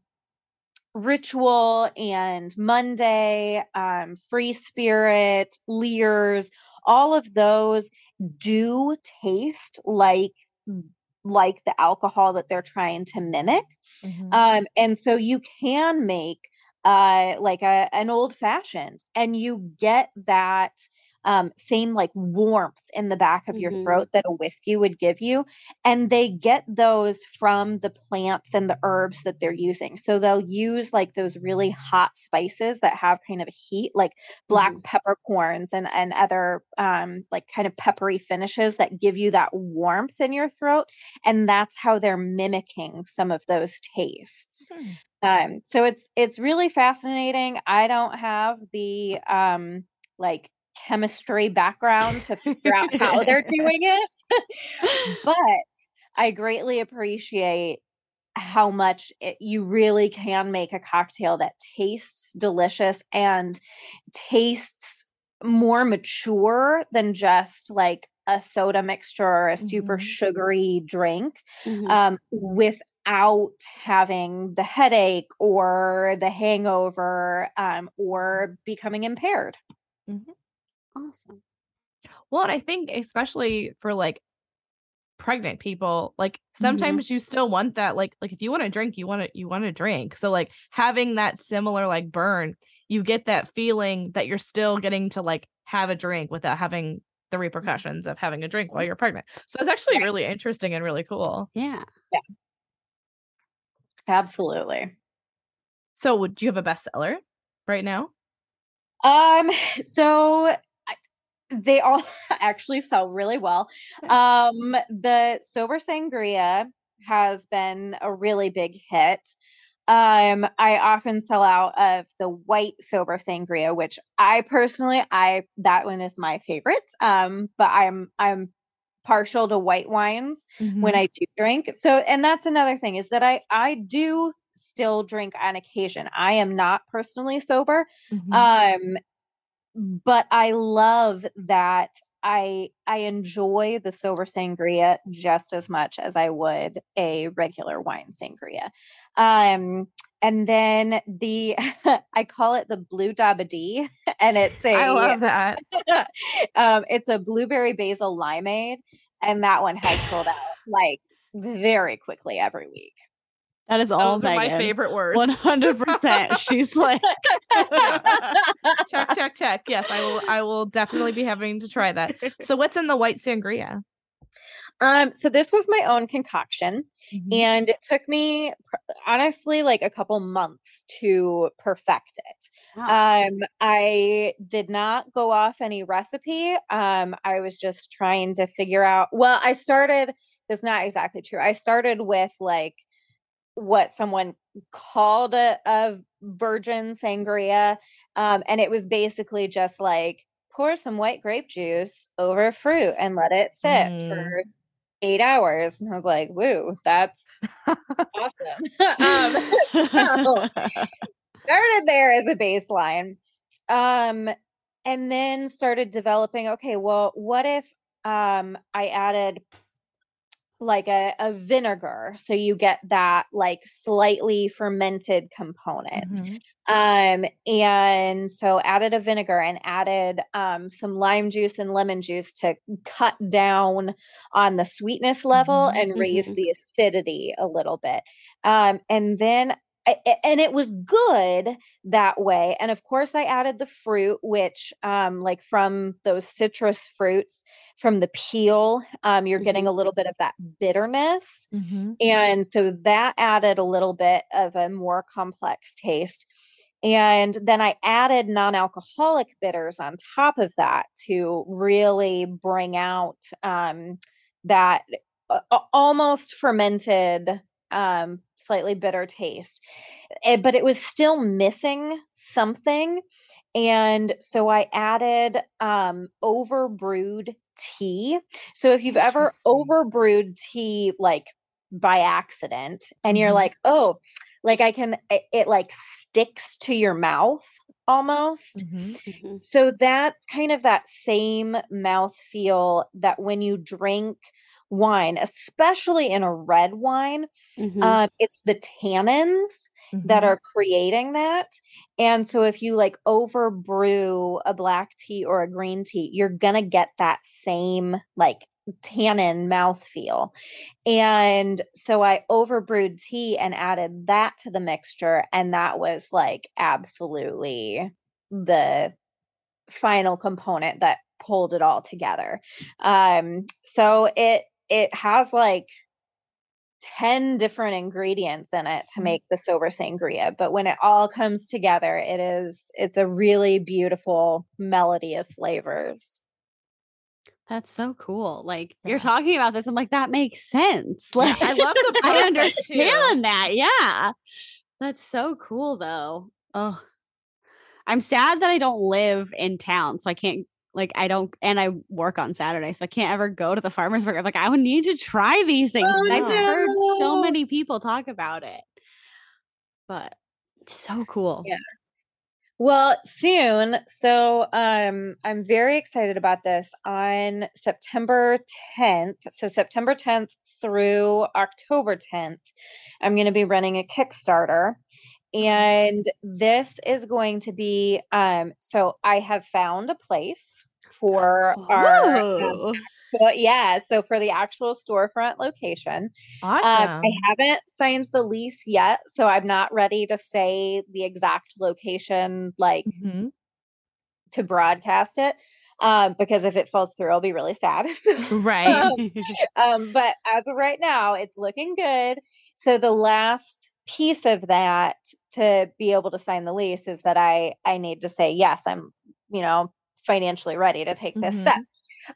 Ritual and Monday, um, Free Spirit, Lyre's, all of those do taste like like the alcohol that they're trying to mimic.
Mhm.
Um, and so you can make uh like a an old fashioned and you get that um same like warmth in the back of your
Mhm.
throat that a whiskey would give you and they get those from the plants and the herbs that they're using so they'll use like those really hot spices that have kind of a heat like black peppercorns and and other um like kind of peppery finishes that give you that warmth in your throat and that's how they're mimicking some of those tastes
Hmm.
Um so it's it's really fascinating i don't have the um like chemistry background to figure out how they're doing it but i greatly appreciate how much it, you really can make a cocktail that tastes delicious and tastes more mature than just like a soda mixture or a super
Mhm.
sugary drink
Mhm.
um, without having the headache or the hangover um, or becoming impaired.
awesome.
Well, and I think especially for like pregnant people, like
Mm-hmm.
sometimes you still want that like like if you want to drink, you want to you want to drink. So like having that similar like burn, you get that feeling that you're still getting to like have a drink without having the repercussions of having a drink while you're pregnant. So it's actually really interesting and really cool.
Yeah. Yeah.
Absolutely.
So would you have a bestseller right now?
Um, so they all actually sell really well. Um, the Sober Sangria has been a really big hit. Um, I often sell out of the white sober sangria, which I personally, I that one is my favorite. Um, but I'm I'm partial to white wines when I do drink. So, and that's another thing is that I I do still drink on occasion. I am not personally sober.
Mhm.
Um, but I love that I I enjoy the sober sangria just as much as I would a regular wine sangria. Um, and then the I call it the blue dabadi, and it's a
I love that.
um, it's a blueberry basil limeade, and that one has sold out like very quickly every week.
That is all
Those are my favorite words.
One hundred percent. She's like,
check, check, check. Yes, I will. I will definitely be having to try that. So, what's in the white sangria?
Um, so this was my own concoction.
Mm-hmm.
and it took me honestly like a couple months to perfect it
wow.
um i did not go off any recipe um i was just trying to figure out well i started that's not exactly true i started with like what someone called a, a virgin sangria um and it was basically just like pour some white grape juice over fruit and let it sit
Mm.
for eight hours and i was like woo that's awesome. Um so- started there as a baseline um and then started developing okay well what if um i added like a, a vinegar so you get that like slightly fermented component
Mhm.
um and so added a vinegar and added um some lime juice and lemon juice to cut down on the sweetness level
Mhm,
and raise
mhm.
the acidity a little bit um and then I- and it was good that way and of course i added the fruit which um like from those citrus fruits from the peel um you're getting a little bit of that bitterness
Mhm.
and so that added a little bit of a more complex taste. And then I added non alcoholic bitters on top of that to really bring out um, that a- almost fermented, um, slightly bitter taste. Eh, But it was still missing something. And so I added um, over brewed tea. So if you've ever
over
brewed tea, like by accident and you're
Mhm.
like oh like i can it, it like sticks to your mouth almost
Mhm.
Mhm.
so that kind of that same mouth feel that when you drink wine especially in a red wine
Mhm.
um it's the tannins that
Mhm.
are creating that. And so if you like over brew a black tea or a green tea, you're gonna get that same like tannin mouthfeel. And so I overbrewed tea and added that to the mixture, and that was like absolutely the final component that pulled it all together. Um, so it it has like 10 different ingredients in it to
Mhm.
make the sober sangria but when it all comes together it is it's a really beautiful melody of flavors
That's so cool. Like
Yeah.
you're talking about this, I'm like, that makes sense. Like
I love the
I
too.
understand that. Yeah. That's so cool though. Oh. I'm sad that I don't live in town, so I can't like I don't and I work on Saturday, so I can't ever go to the farmers market. I'm like, I would need to try these things.
Oh,
I've heard so many people talk about it. But so cool.
Yeah. well soon so um i'm very excited about this on september 10th so september 10th through october 10th i'm going to be running a kickstarter and this is going to be um so i have found a place for our well, yeah so for the actual storefront location
Awesome.
um, i haven't signed the lease yet so i'm not ready to say the exact location like
Mhm.
to broadcast it um because if it falls through i'll be really sad
Right.
Um, um, but as of right now, it's looking good. So the last piece of that to be able to sign the lease is that I I need to say yes, I'm you know financially ready to take this
Mhm.
step.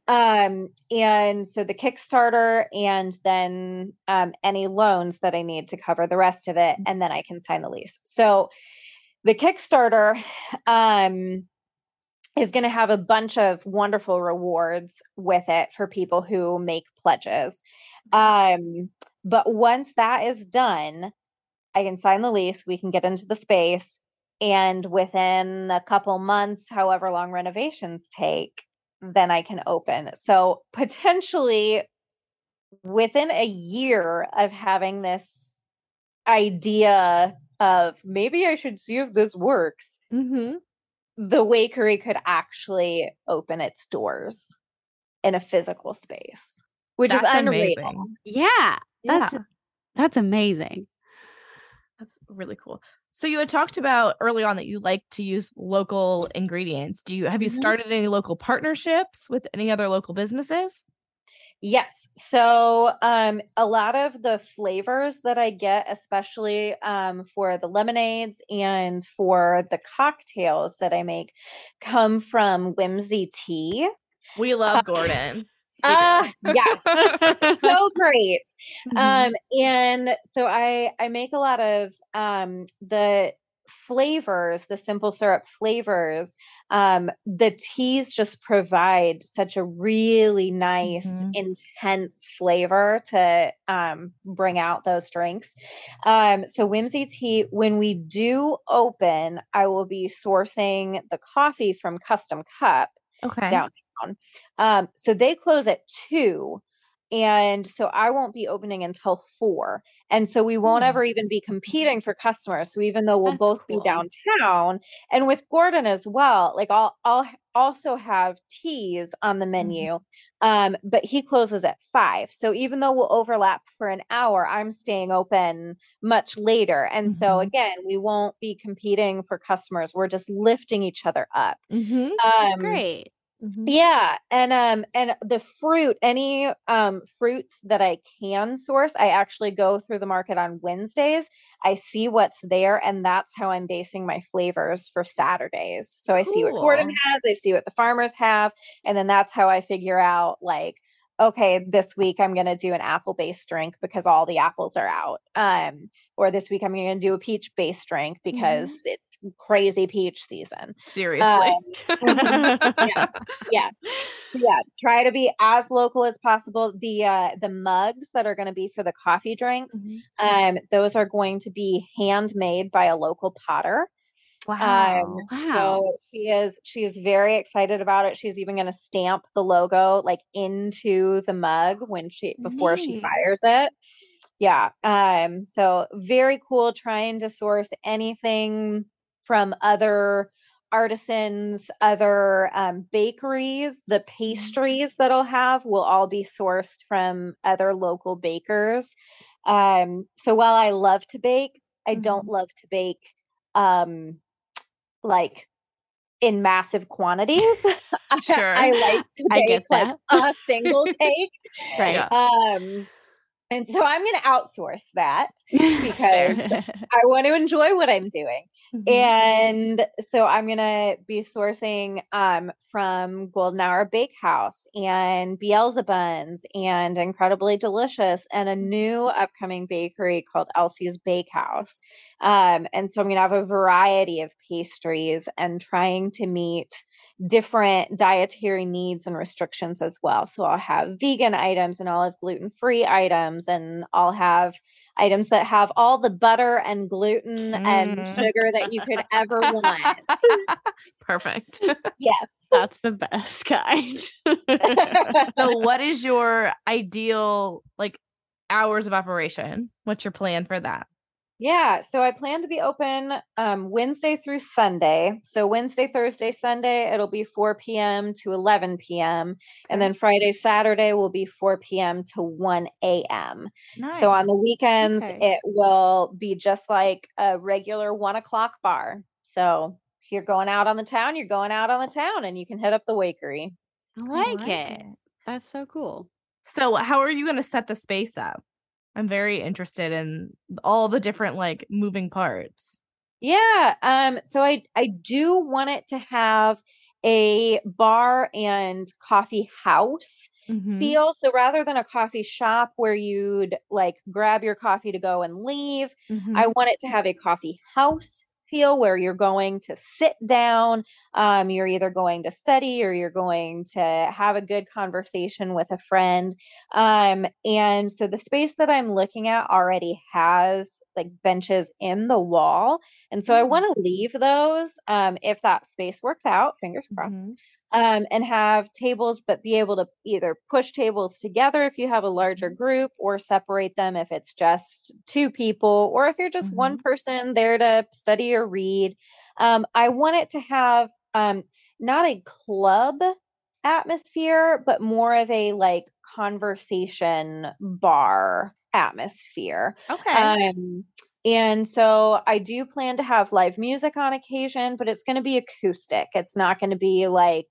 Um, and so the Kickstarter and then um, any loans that I need to cover the rest of it, and then I can sign the lease. So the Kickstarter um is going to have a bunch of wonderful rewards with it for people who make pledges. Um, but once that is done, I can sign the lease, we can get into the space, and within a couple months, however long renovations take, then I can open. So potentially within a year of having this idea of maybe I should see if this works
Mhm.
the Wakery could actually open its doors in a physical space, which
That's
is unreal.
amazing.
yeah. That's
Yeah.
that's amazing.
That's really cool. So you had talked about early on that you like to use local ingredients. Do you have you
Mhm.
started any local partnerships with any other local businesses?
Yes. So um a lot of the flavors that I get, especially um for the lemonades and for the cocktails that I make, come from Whimsy Tea.
We love Gordon.
Ah, yes. so great.
Mhm.
um and so i i make a lot of um the flavors the simple syrup flavors um the teas just provide such a really nice
Mhm.
intense flavor to um bring out those drinks um so whimsy tea when we do open i will be sourcing the coffee from custom cup
okay.
downtown. Um, so they close at two. And so I won't be opening until four. And so we won't
Hmm.
ever even be competing for customers. So even though we'll
That's
both
cool.
be downtown and with Gordon as well, like I'll I'll also have teas on the menu. Um, but he closes at five. So even though we'll overlap for an hour, I'm staying open much later. And so
Mhm.
again, we won't be competing for customers. We're just lifting each other up.
Mhm.
That's
Um,
great.
Mhm.
yeah, and um and the fruit, any um fruits that I can source, I actually go through the market on Wednesdays. I see what's there and that's how I'm basing my flavors for Saturdays. So I see what Gordon has, I see what the farmers have, and then that's how I figure out like okay, this week I'm going to do an apple-based drink because all the apples are out. Um or this week I'm going to do a peach-based drink because it's crazy peach season.
Seriously.
Um, mhm. Yeah. yeah yeah try to be as local as possible the uh the mugs that are going to be for the coffee drinks
Mhm.
um those are going to be handmade by a local potter
Wow.
um
Wow.
so she is she is very excited about it she's even going to stamp the logo like into the mug when she before she fires it yeah. Um, so very cool trying to source anything from other artisans, other um, bakeries. The
Mm-hmm.
pastries that I'll have will all be sourced from other local bakers. Um, so while I love to bake, I don't love to bake um like in massive quantities. I-
Sure.
I like to
I
bake
get
like a single cake.
right.
Um and so I'm going to outsource that because I want to enjoy what I'm doing.
Mhm.
And so I'm gonna be sourcing um, from Golden Hour Bakehouse and Beelzebuns and Incredibly Delicious and a new upcoming bakery called Elsie's Bakehouse. Um, and so I'm gonna have a variety of pastries and trying to meet different dietary needs and restrictions as well. So I'll have vegan items and I'll have gluten-free items and I'll have items that have all the butter and gluten and
Mm.
sugar that you could ever want.
Perfect. Yeah.
That's the best kind.
so what is your ideal like hours of operation? What's your plan for that?
Yeah, so I plan to be open um, Wednesday through Sunday. So Wednesday, Thursday, Sunday, it'll be 4 p.m. to 11 p.m. And then Friday, Saturday will be 4 p.m. to 1 a.m. So on the weekends,
Okay.
it will be just like a regular one o'clock bar. So if you're going out on the town, you're going out on the town and you can hit up the wakery.
I like, it. That's so cool.
So how are you going to set the space up? I'm very interested in all the different like moving parts.
Yeah. Um, so I I do want it to have a bar and coffee house
Mhm.
feel. So rather than a coffee shop where you'd like grab your coffee to go and leave,
Mhm.
I want it to have a coffee house where you're going to sit down. Um, you're either going to study or you're going to have a good conversation with a friend. Um, and so the space that I'm looking at already has like benches in the wall. And so I
Mm.
want to leave those um, if that space works out, fingers crossed
Mhm.
Um, and have tables, but be able to either push tables together if you have a larger group or separate them if it's just two people or if you're just one person there to study or read. Um, I want it to have um, not a club atmosphere, but more of a like conversation bar atmosphere.
Okay.
Um, and so I do plan to have live music on occasion, but it's going to be acoustic. It's not going to be like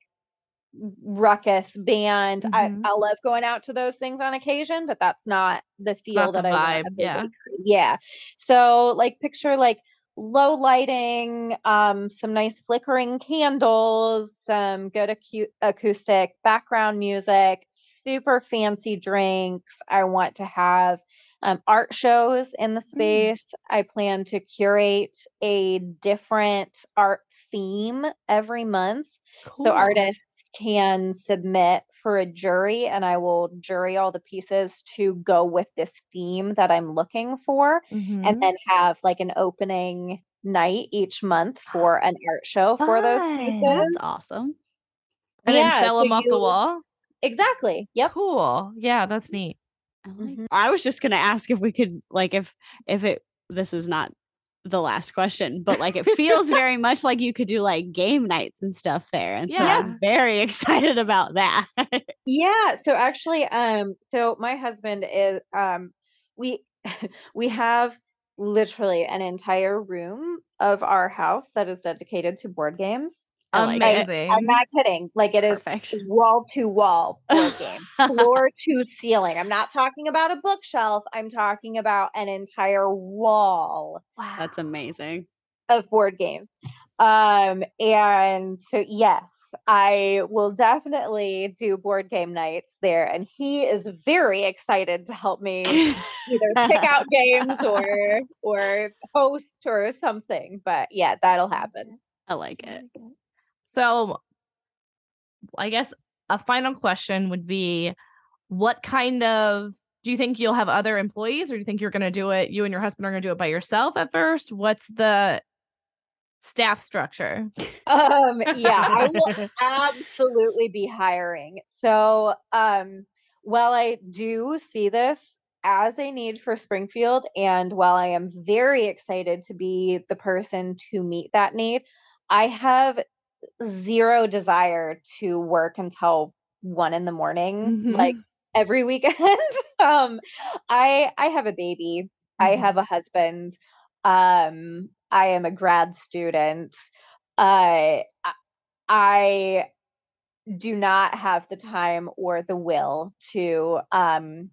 ruckus band. I,
Mhm.
I love going out to those things on occasion, but that's not the feel
Not the
that I
vibe,
the
yeah.
Yeah. So like picture like low lighting, um, some nice flickering candles, some good acu- acoustic background music, super fancy drinks. I want to have um, art shows in the space. I plan to curate a different art theme every month. So artists can submit for a jury, and I will jury all the pieces to go with this theme that I'm looking for,
Mhm.
and then have like an opening night each month for an art show for those pieces.
That's awesome.
and
yeah,
then sell
so
them off the wall.
Exactly. Yep.
Cool. Yeah, that's neat.
Mhm.
I was just gonna ask if we could like if if it this is not the last question, but like it feels very much like you could do like game nights and stuff there. And so I'm very excited about that.
Yeah. So actually, um, so my husband is um we we have literally an entire room of our house that is dedicated to board games.
I like it.
Amazing.
I'm not kidding. Like it is wall to wall board game, floor to ceiling. I'm not talking about a bookshelf. I'm talking about an entire wall
wow.
That's amazing.
of board games. Um, and so yes, I will definitely do board game nights there. And he is very excited to help me either pick out games or or host or something. But yeah, that'll happen.
I like it.
So, I guess a final question would be what kind of do you think you'll have other employees or do you think you're going to do it you and your husband are going to do it by yourself at first? What's the staff structure?
Um, yeah, I will absolutely be hiring. So, um, while I do see this as a need for Springfield. And while I am very excited to be the person to meet that need, I have zero desire to work until one in the morning,
Mhm.
like every weekend. um, I I have a baby. I
Mhm.
have a husband. Um, I am a grad student. Uh, I- I do not have the time or the will to um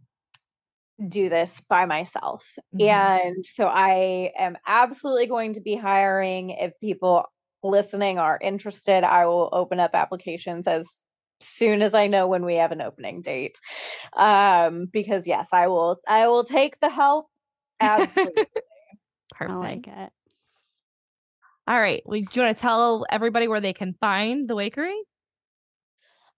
do this by myself.
Mhm.
And so I am absolutely going to be hiring if people listening are interested, I will open up applications as soon as I know when we have an opening date. Um because yes, I will I will take the help absolutely.
Perfect.
I like it.
All right. We, do you want to tell everybody where they can find the Wakery?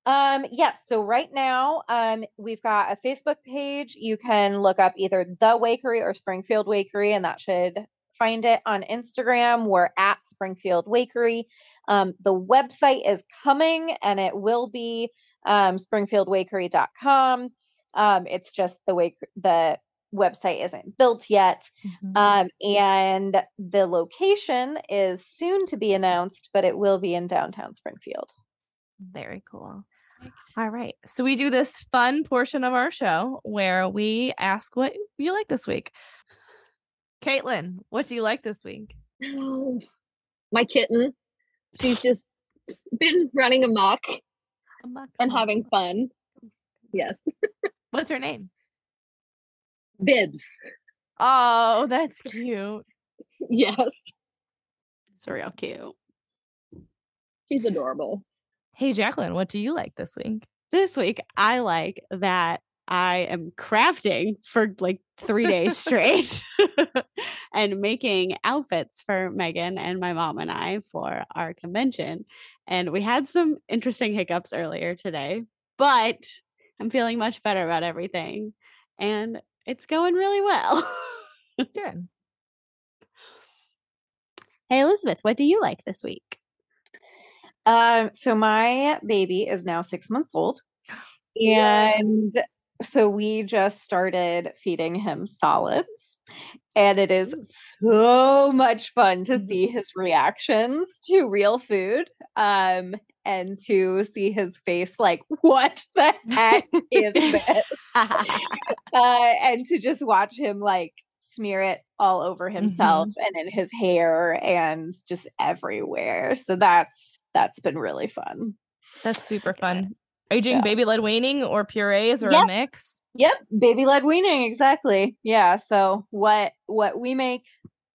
Um, yes. So right now, um, we've got a Facebook page. You can look up either the Wakery or Springfield Wakery, and that should find it on Instagram. We're at Springfield Wakery. Um, the website is coming and it will be um springfieldwakery.com. Um, it's just the wake the website isn't built yet.
Mhm.
Um, and the location is soon to be announced, but it will be in downtown Springfield.
Very cool. All right. So we do this fun portion of our show where we ask what you like this week. Caitlin, what do you like this week?
No. My kitten, she's just been running amok and having fun. Yes.
What's her name?
Bibs.
Oh, that's cute.
Yes.
It's real cute.
She's adorable.
Hey, Jacqueline, what do you like this week?
This week, I like that I am crafting for like three days straight and making outfits for Megan and my mom and I for our convention. And we had some interesting hiccups earlier today, but I'm feeling much better about everything. And it's going really well.
Good.
hey, Elizabeth, what do you like this week?
Um, so my baby is now six months old, and so we just started feeding him solids, and it is so much fun to see his reactions to real food. Um, and to see his face like, what the heck is this? uh, and to just watch him like smear it all over himself and in his hair and just everywhere. So that's that's been really fun.
That's super fun. Are you doing
Yeah.
baby led weaning or purees or
Yep.
a mix?
Yep, baby led weaning exactly. Yeah, so what what we make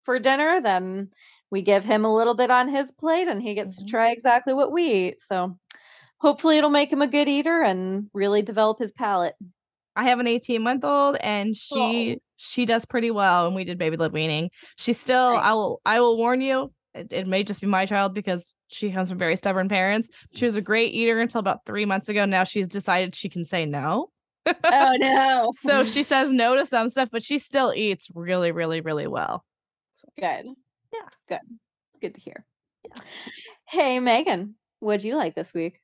for dinner then we give him a little bit on his plate and he gets
Mhm.
to try exactly what we eat. So hopefully it'll make him a good eater and really develop his palate.
I have an 18 month old and she she does pretty well and we did baby led weaning. She's still
Nice.
I will I will warn you, it, it may just be my child because she comes from very stubborn parents. She was a great eater until about three months ago. Now she's decided she can say no.
Oh no.
So she says no to some stuff, but she still eats really, really, really well.
good.
Yeah.
Good. It's good to hear. Hey Megan, what'd you like this week?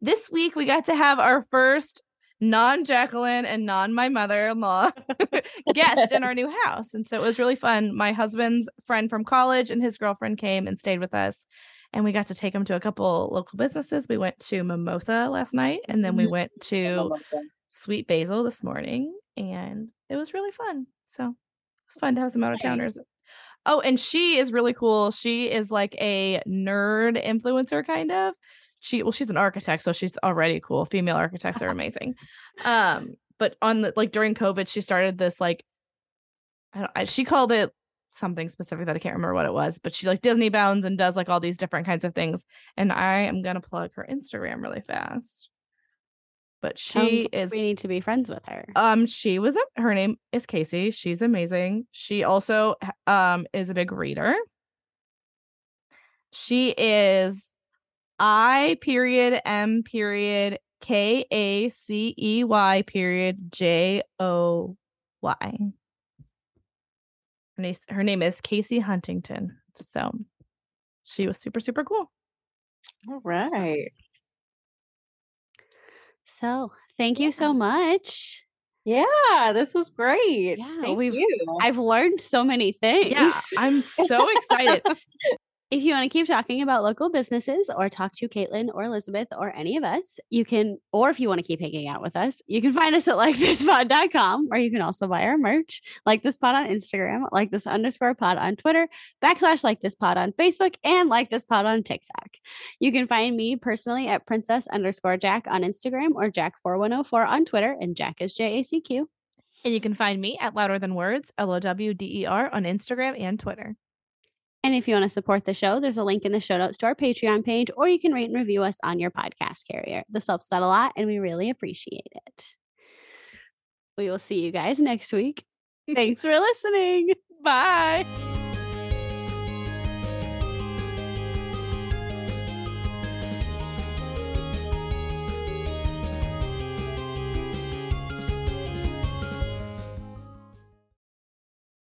This week we got to have our first non Jacqueline and non my mother in law guest in our new house. And so it was really fun. My husband's friend from college and his girlfriend came and stayed with us. And we got to take them to a couple local businesses. We went to Mimosa last night and then we
Mhm.
went to Sweet Basil this morning. And it was really fun. So it was fun to have some out of towners. Oh, and she is really cool. She is like a nerd influencer, kind of. She well, she's an architect, so she's already cool. Female architects are amazing. Um, but on the like during COVID, she started this like I don't I, she called it something specific that I can't remember what it was, but she like Disney bounds and does like all these different kinds of things. And I am gonna plug her Instagram really fast. But she
like
is
we need to be friends with her.
um, she was a, her name is Casey. She's amazing. She also um is a big reader. She is I period M period K A C E Y period J O Y. Her name, her name is Casey Huntington. So she was super, super cool.
All right.
So thank you so much.
Yeah, this was great.
Yeah,
Thank
we've-
you.
I've learned so many things.
Yeah, I'm so excited.
If you want to keep talking about local businesses or talk to Caitlin or Elizabeth or any of us, you can, or if you want to keep hanging out with us, you can find us at likethispod.com or you can also buy our merch, like this pod on Instagram, like this underscore pod on Twitter, backslash like this pod on Facebook, and like this pod on TikTok. You can find me personally at princess underscore Jack on Instagram or Jack4104 on Twitter, and Jack is J A C Q.
and you can find me at Louder Than Words, L O W D E R, on Instagram and Twitter.
And if you want to support the show, there's a link in the show notes to our Patreon page, or you can rate and review us on your podcast carrier. This helps out a lot, and we really appreciate it. We will see you guys next week. Thanks for listening.
Bye.